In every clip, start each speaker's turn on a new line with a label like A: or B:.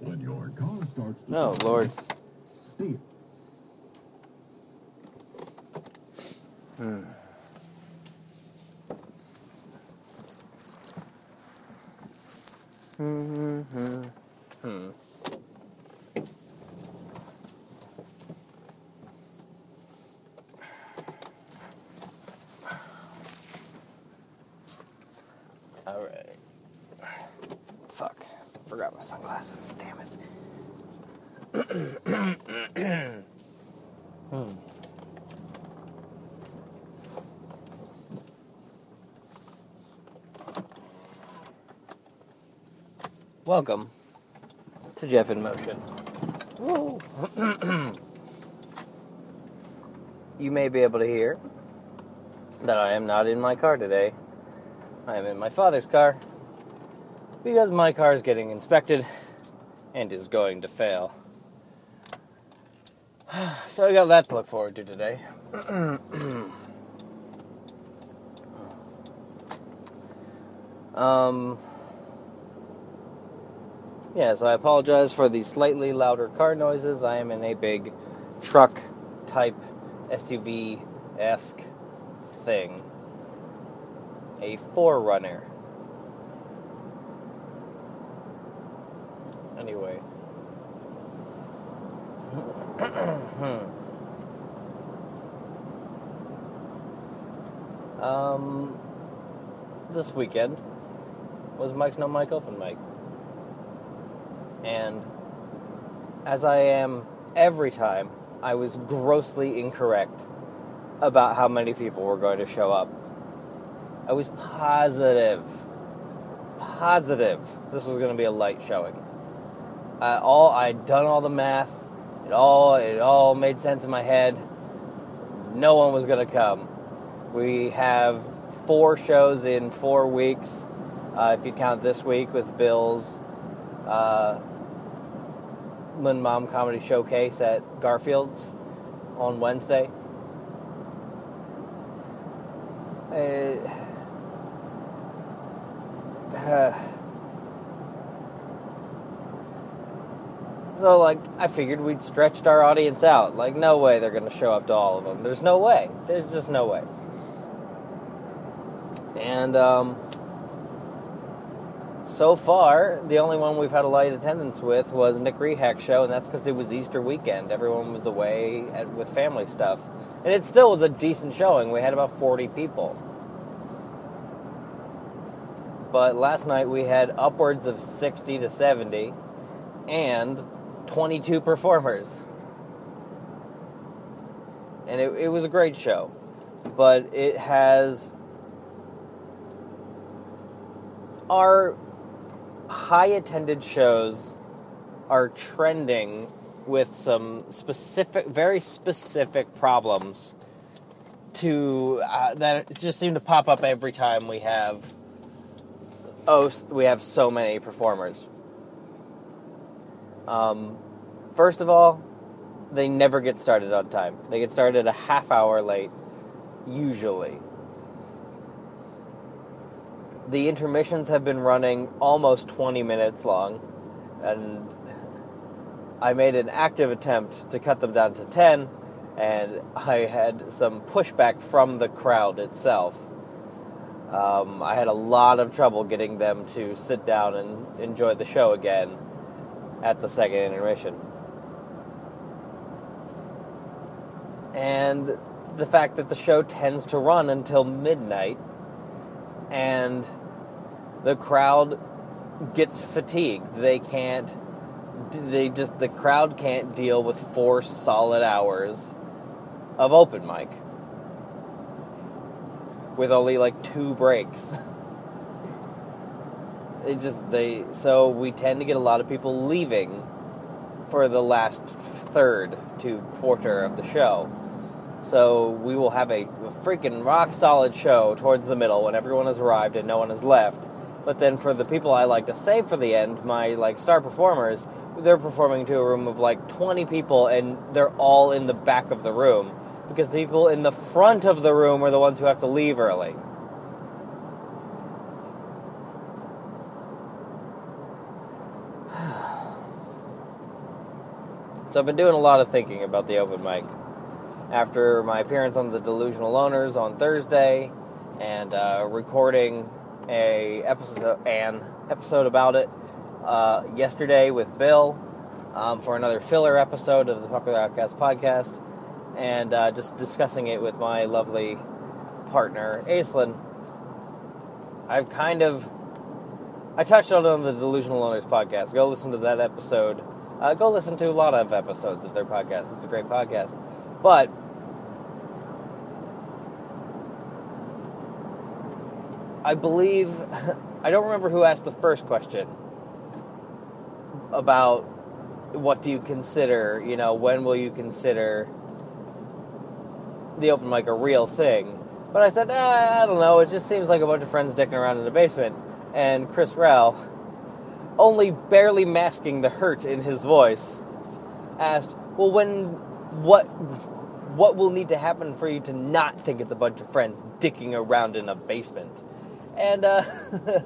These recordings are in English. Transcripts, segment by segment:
A: When your car starts to
B: No, Lord.
A: steer.
B: All hmm. Hmm, hmm, right. Fuck. Forgot my sunglasses. Damn it. Hmm. Welcome to Jeff in Motion. You may be able to hear that I am not in my car today. I am in my father's car because my car is getting inspected and is going to fail. So I got that to look forward to today. um, yeah, so I apologize for the slightly louder car noises. I am in a big truck type SUV esque thing a 4Runner. Anyway. um, this weekend was Mike's No Mic Open Mic. And as I am every time, I was grossly incorrect about how many people were going to show up. I was positive, positive this was going to be a light showing. Uh, all I'd done all the math. It all it all made sense in my head. No one was going to come. We have four shows in four weeks, uh, if you count this week with Bill's uh, Lin Mom Comedy Showcase at Garfield's on Wednesday. Uh, so like I figured we'd stretched our audience out. Like no way they're going to show up to all of them. There's no way. There's just no way. And um, so far, the only one we've had a light attendance with was Nick Rehack's show, and that's because it was Easter weekend. Everyone was away at, with family stuff, and it still was a decent showing. We had about 40 people. But last night we had upwards of 60 to 70 and 22 performers. And it, it was a great show. But it has. Our high attended shows are trending with some specific, very specific problems to uh, that just seem to pop up every time we have oh, we have so many performers. Um, first of all, they never get started on time. They get started a half hour late, usually. The intermissions have been running almost 20 minutes long, and I made an active attempt to cut them down to 10, and I had some pushback from the crowd itself. Um, I had a lot of trouble getting them to sit down and enjoy the show again at the second intermission. And the fact that the show tends to run until midnight and the crowd gets fatigued. They can't, they just, the crowd can't deal with four solid hours of open mic with only like two breaks. it just they so we tend to get a lot of people leaving for the last third to quarter of the show. So we will have a, freaking rock solid show towards the middle when everyone has arrived and no one has left. But then for the people I like to save for the end, my like star performers, they're performing to a room of like 20 people and they're all in the back of the room because the people in the front of the room are the ones who have to leave early. so I've been doing a lot of thinking about the open mic. After my appearance on the Delusional Loners on Thursday and uh, recording a episode an episode about it uh, yesterday with Bill um, for another filler episode of the Popular Outcast podcast, and uh, just discussing it with my lovely partner Aislinn. I've kind of I touched on it on the Delusional Loners podcast. Go listen to that episode. Uh, go listen to a lot of episodes of their podcast. It's a great podcast, but I believe I don't remember who asked the first question about what do you consider, you know, when will you consider the open mic a real thing? But I said, eh, I don't know, it just seems like a bunch of friends dicking around in the basement. And Chris Rao, only barely masking the hurt in his voice, asked, Well, when, what, what will need to happen for you to not think it's a bunch of friends dicking around in a basement? And, uh,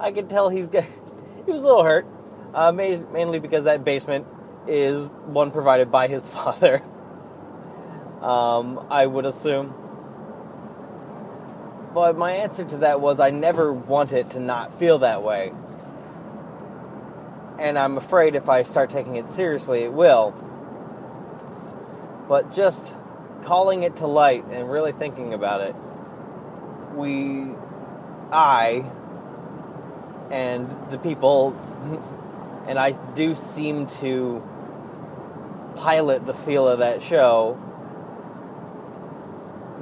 B: I could tell he's, he was a little hurt, uh, mainly because that basement is one provided by his father. Um, I would assume. But my answer to that was I never want it to not feel that way. And I'm afraid if I start taking it seriously, it will. But just calling it to light and really thinking about it, we, I, and the people, and I do seem to pilot the feel of that show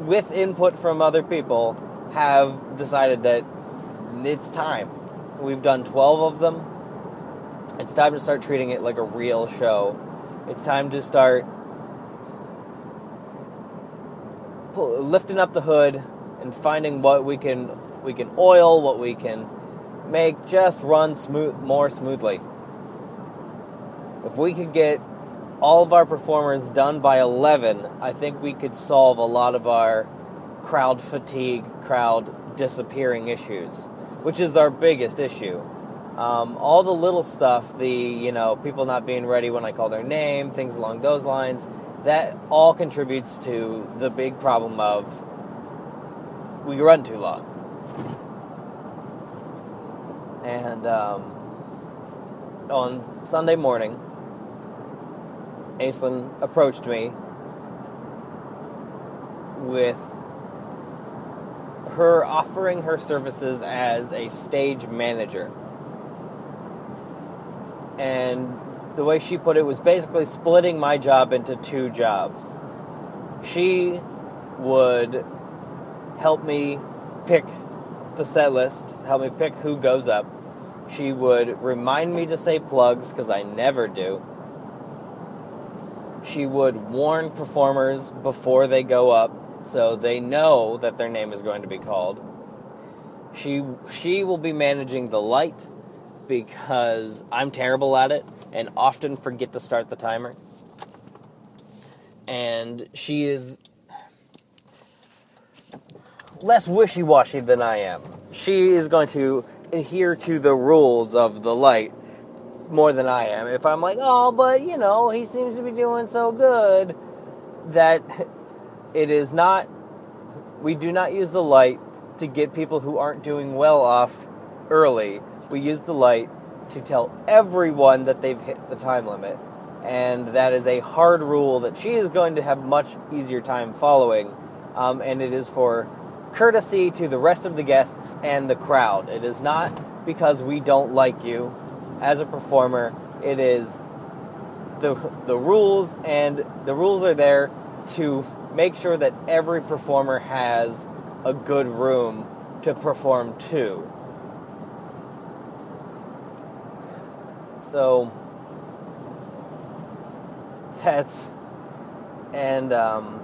B: with input from other people have decided that it's time. We've done 12 of them. It's time to start treating it like a real show. It's time to start lifting up the hood and finding what we can we can oil, what we can make just run smooth more smoothly. If we could get all of our performers done by 11, I think we could solve a lot of our crowd fatigue, crowd disappearing issues, which is our biggest issue. Um, all the little stuff, the you know people not being ready when I call their name, things along those lines, that all contributes to the big problem of we run too long. And um, on Sunday morning, Aislinn approached me with her offering her services as a stage manager. And the way she put it was basically splitting my job into two jobs. She would help me pick the set list, help me pick who goes up. She would remind me to say plugs because I never do. She would warn performers before they go up so they know that their name is going to be called. She she will be managing the light because I'm terrible at it and often forget to start the timer. And she is less wishy-washy than I am. She is going to adhere to the rules of the light more than I am. If I'm like, "Oh, but you know, he seems to be doing so good," that it is not, we do not use the light to get people who aren't doing well off early. We use the light to tell everyone that they've hit the time limit. And that is a hard rule that she is going to have much easier time following. Um, and it is for courtesy to the rest of the guests and the crowd. It is not because we don't like you as a performer. It is the the rules, and the rules are there to make sure that every performer has a good room to perform to. So that's and um,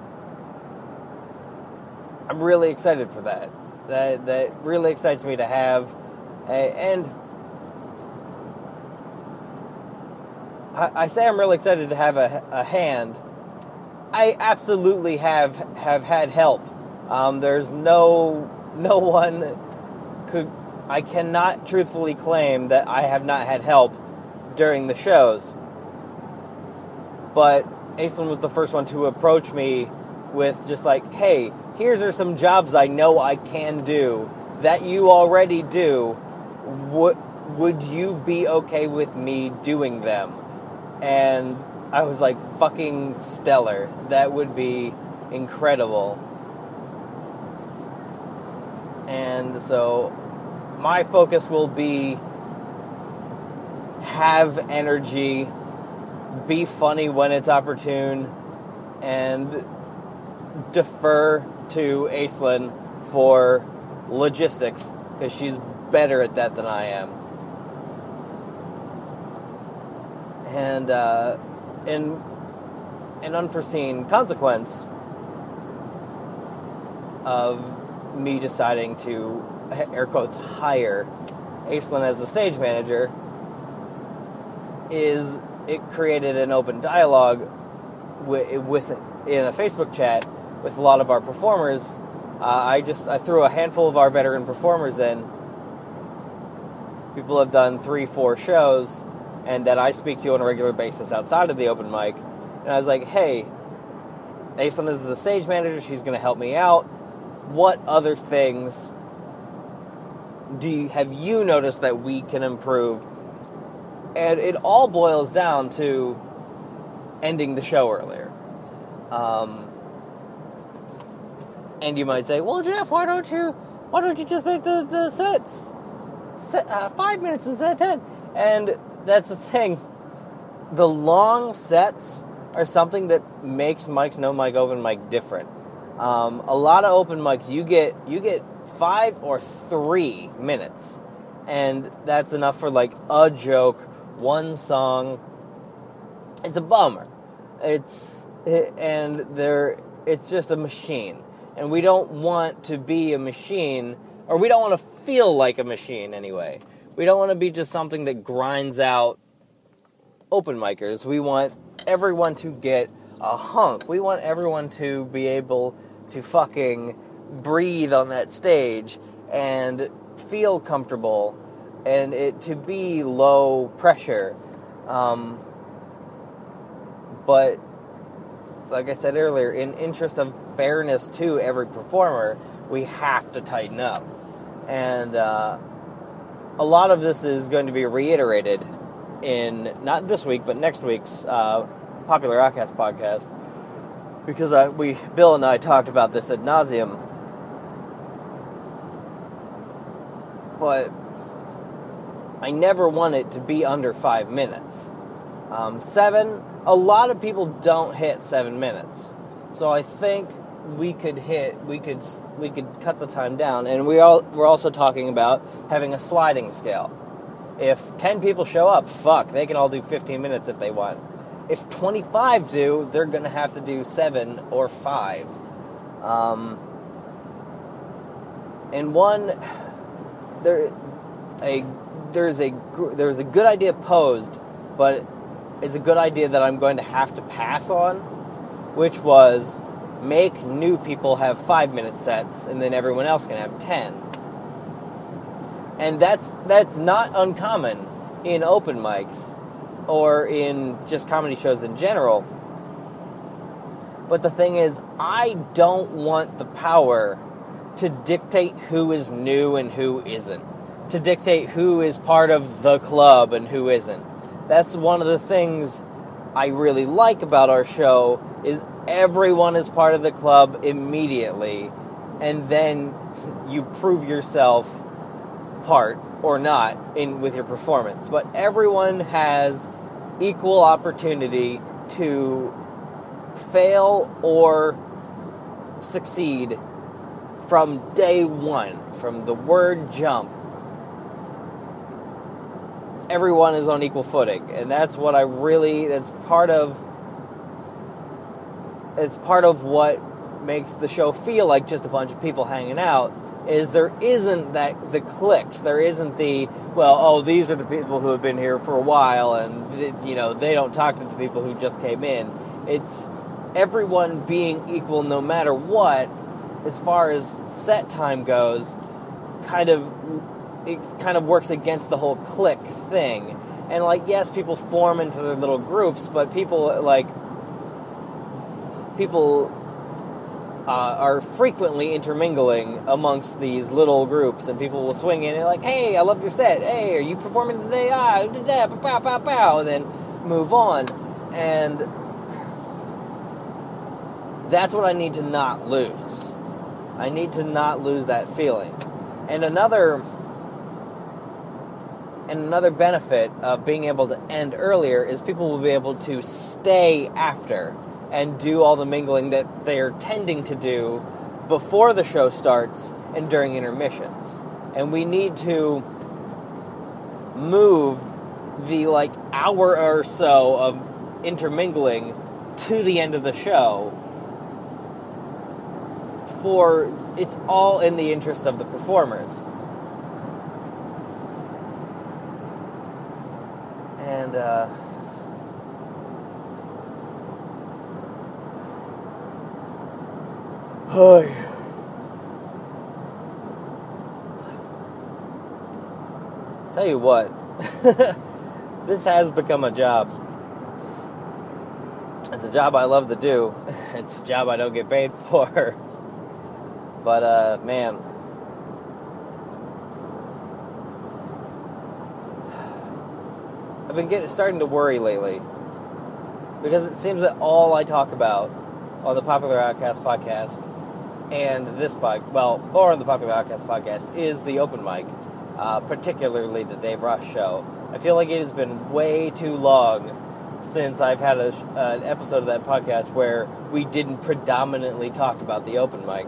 B: I'm really excited for that. That that really excites me to have, a, and I, I say I'm really excited to have a, a hand I absolutely have have had help. Um, there's no no one could I cannot truthfully claim that I have not had help during the shows. but Aislinn was the first one to approach me with just like, hey, here's are some jobs I know I can do that you already do. Would would you be okay with me doing them? And I was like, fucking stellar. That would be incredible. And so my focus will be have energy, be funny when it's opportune, and defer to Aislinn for logistics because she's better at that than I am. And uh, in an unforeseen consequence of me deciding to air quotes hire Aislinn as the stage manager is it created an open dialogue with, with in a Facebook chat with a lot of our performers. Uh, I just I threw a handful of our veteran performers in. People have done three, four shows, and that I speak to on a regular basis outside of the open mic. And I was like, hey, Aislinn is the stage manager. She's going to help me out. What other things do you, have you noticed that we can improve? And it all boils down to ending the show earlier. Um, and you might say, "Well, Jeff, why don't you why don't you just make the the sets set, uh, five minutes instead of ten? And that's the thing. The long sets are something that makes Mike's No Mic Open Mic different. Um, a lot of open mics, you get you get five or three minutes, and that's enough for like a joke, one song. It's a bummer. It's and there, it's just a machine, and we don't want to be a machine, or we don't want to feel like a machine anyway. We don't want to be just something that grinds out open micers. We want everyone to get a hunk. We want everyone to be able to fucking breathe on that stage and feel comfortable and it to be low pressure. Um, but like I said earlier, in interest of fairness to every performer, we have to tighten up. And uh, a lot of this is going to be reiterated in not this week, but next week's uh, popular Outcast podcast, because I, we, Bill and I, talked about this ad nauseum. But I never want it to be under five minutes. Um, seven, a lot of people don't hit seven minutes, so I think we could hit, we could, we could cut the time down, and we all we're also talking about having a sliding scale. If 10 people show up, fuck, they can all do 15 minutes if they want. If 25 do, they're going to have to do 7 or 5. Um, and one, there, a, there's a, there's a good idea posed, but it's a good idea that I'm going to have to pass on, which was make new people have 5 minute sets and then everyone else can have 10 and that's that's not uncommon in open mics or in just comedy shows in general. But the thing is, I don't want the power to dictate who is new and who isn't, to dictate who is part of the club and who isn't. That's one of the things I really like about our show is everyone is part of the club immediately and then you prove yourself part or not in with your performance, but everyone has equal opportunity to fail or succeed from day one, from the word jump. Everyone is on equal footing, and that's what I really that's part of it's part of what makes the show feel like just a bunch of people hanging out is there isn't that the clicks. There isn't the well oh these are the people who have been here for a while and you know they don't talk to the people who just came in. It's everyone being equal no matter what as far as set time goes kind of it kind of works against the whole click thing and like yes people form into their little groups but people like people uh, are frequently intermingling amongst these little groups, and people will swing in and like, "Hey, I love your set. Hey, are you performing today? Ah, da da, pow, pow, pow," and then move on, and that's what I need to not lose. I need to not lose that feeling. And another and another benefit of being able to end earlier is people will be able to stay after and do all the mingling that they're tending to do before the show starts and during intermissions. And we need to move the like hour or so of intermingling to the end of the show for it's all in the interest of the performers. And uh, oh, tell you what, this has become a job. It's a job I love to do. It's a job I don't get paid for. But uh, man, I've been getting starting to worry lately because it seems that all I talk about on the Popular Outcast podcast and this bike, well, or on the Popular Outcast podcast, is the open mic, uh, particularly the Dave Ross show. I feel like it has been way too long since I've had a, an episode of that podcast where we didn't predominantly talk about the open mic.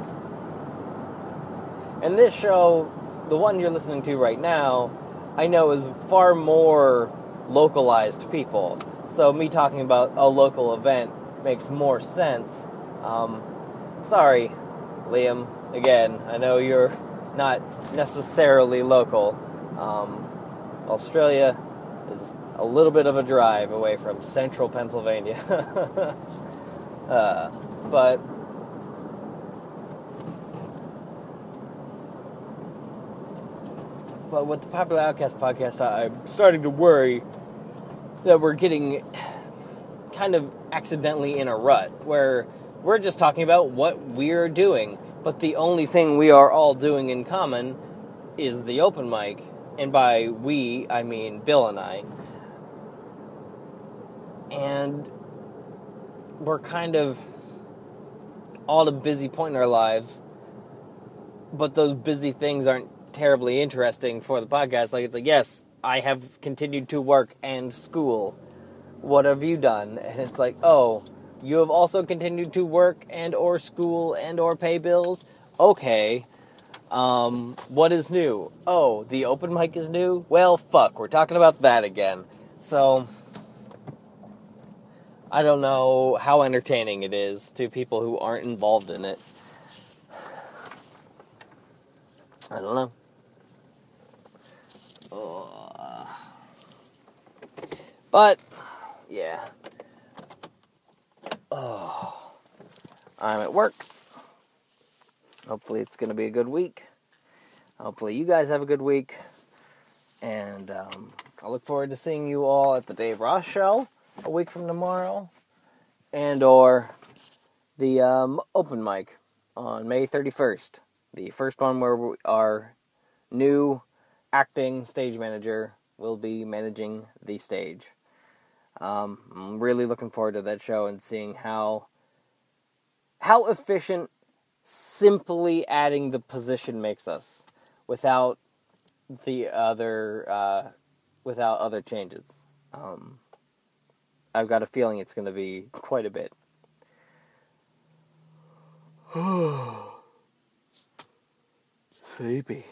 B: And this show, the one you're listening to right now, I know is far more localized people. So me talking about a local event makes more sense. Um, sorry, Liam. Again, I know you're not necessarily local. Um, Australia is a little bit of a drive away from central Pennsylvania. uh, but but with the Popular Outcast podcast, I'm starting to worry that we're getting kind of accidentally in a rut where we're just talking about what we're doing, but the only thing we are all doing in common is the open mic. And by we, I mean Bill and I. And we're kind of all at a busy point in our lives, but those busy things aren't terribly interesting for the podcast. Like it's like, yes, I have continued to work and school. What have you done? And it's like, oh, you have also continued to work and or school and or pay bills. Okay. Um, what is new? Oh, the open mic is new? Well, fuck, we're talking about that again. So, I don't know how entertaining it is to people who aren't involved in it. I don't know. Oh. But, yeah. Oh. I'm at work. Hopefully, it's going to be a good week. Hopefully, you guys have a good week. And um, I look forward to seeing you all at the Dave Ross show a week from tomorrow, and or the um, open mic on May 31st. The first one where we, our new acting stage manager will be managing the stage. Um, I'm really looking forward to that show and seeing how how efficient simply adding the position makes us without the other uh, without other changes. Um, I've got a feeling it's going to be quite a bit. Sleepy.